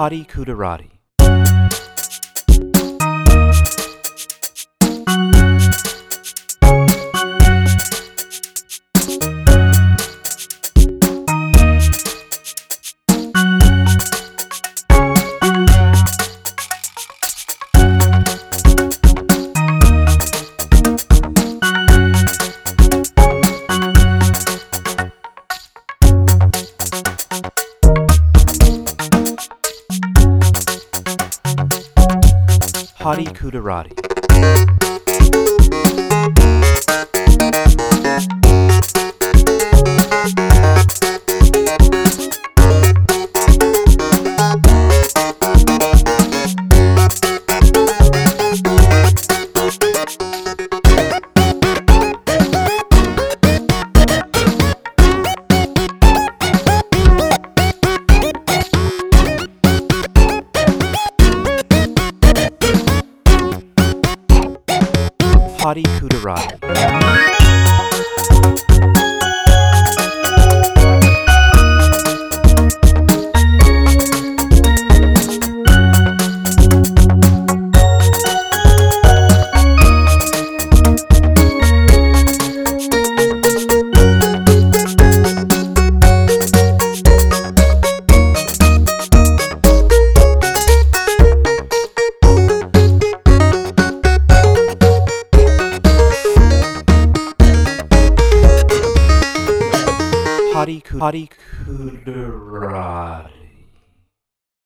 Hadi Kudarati. Hottie Kudarati. Hottie Kudarati. Kudarati.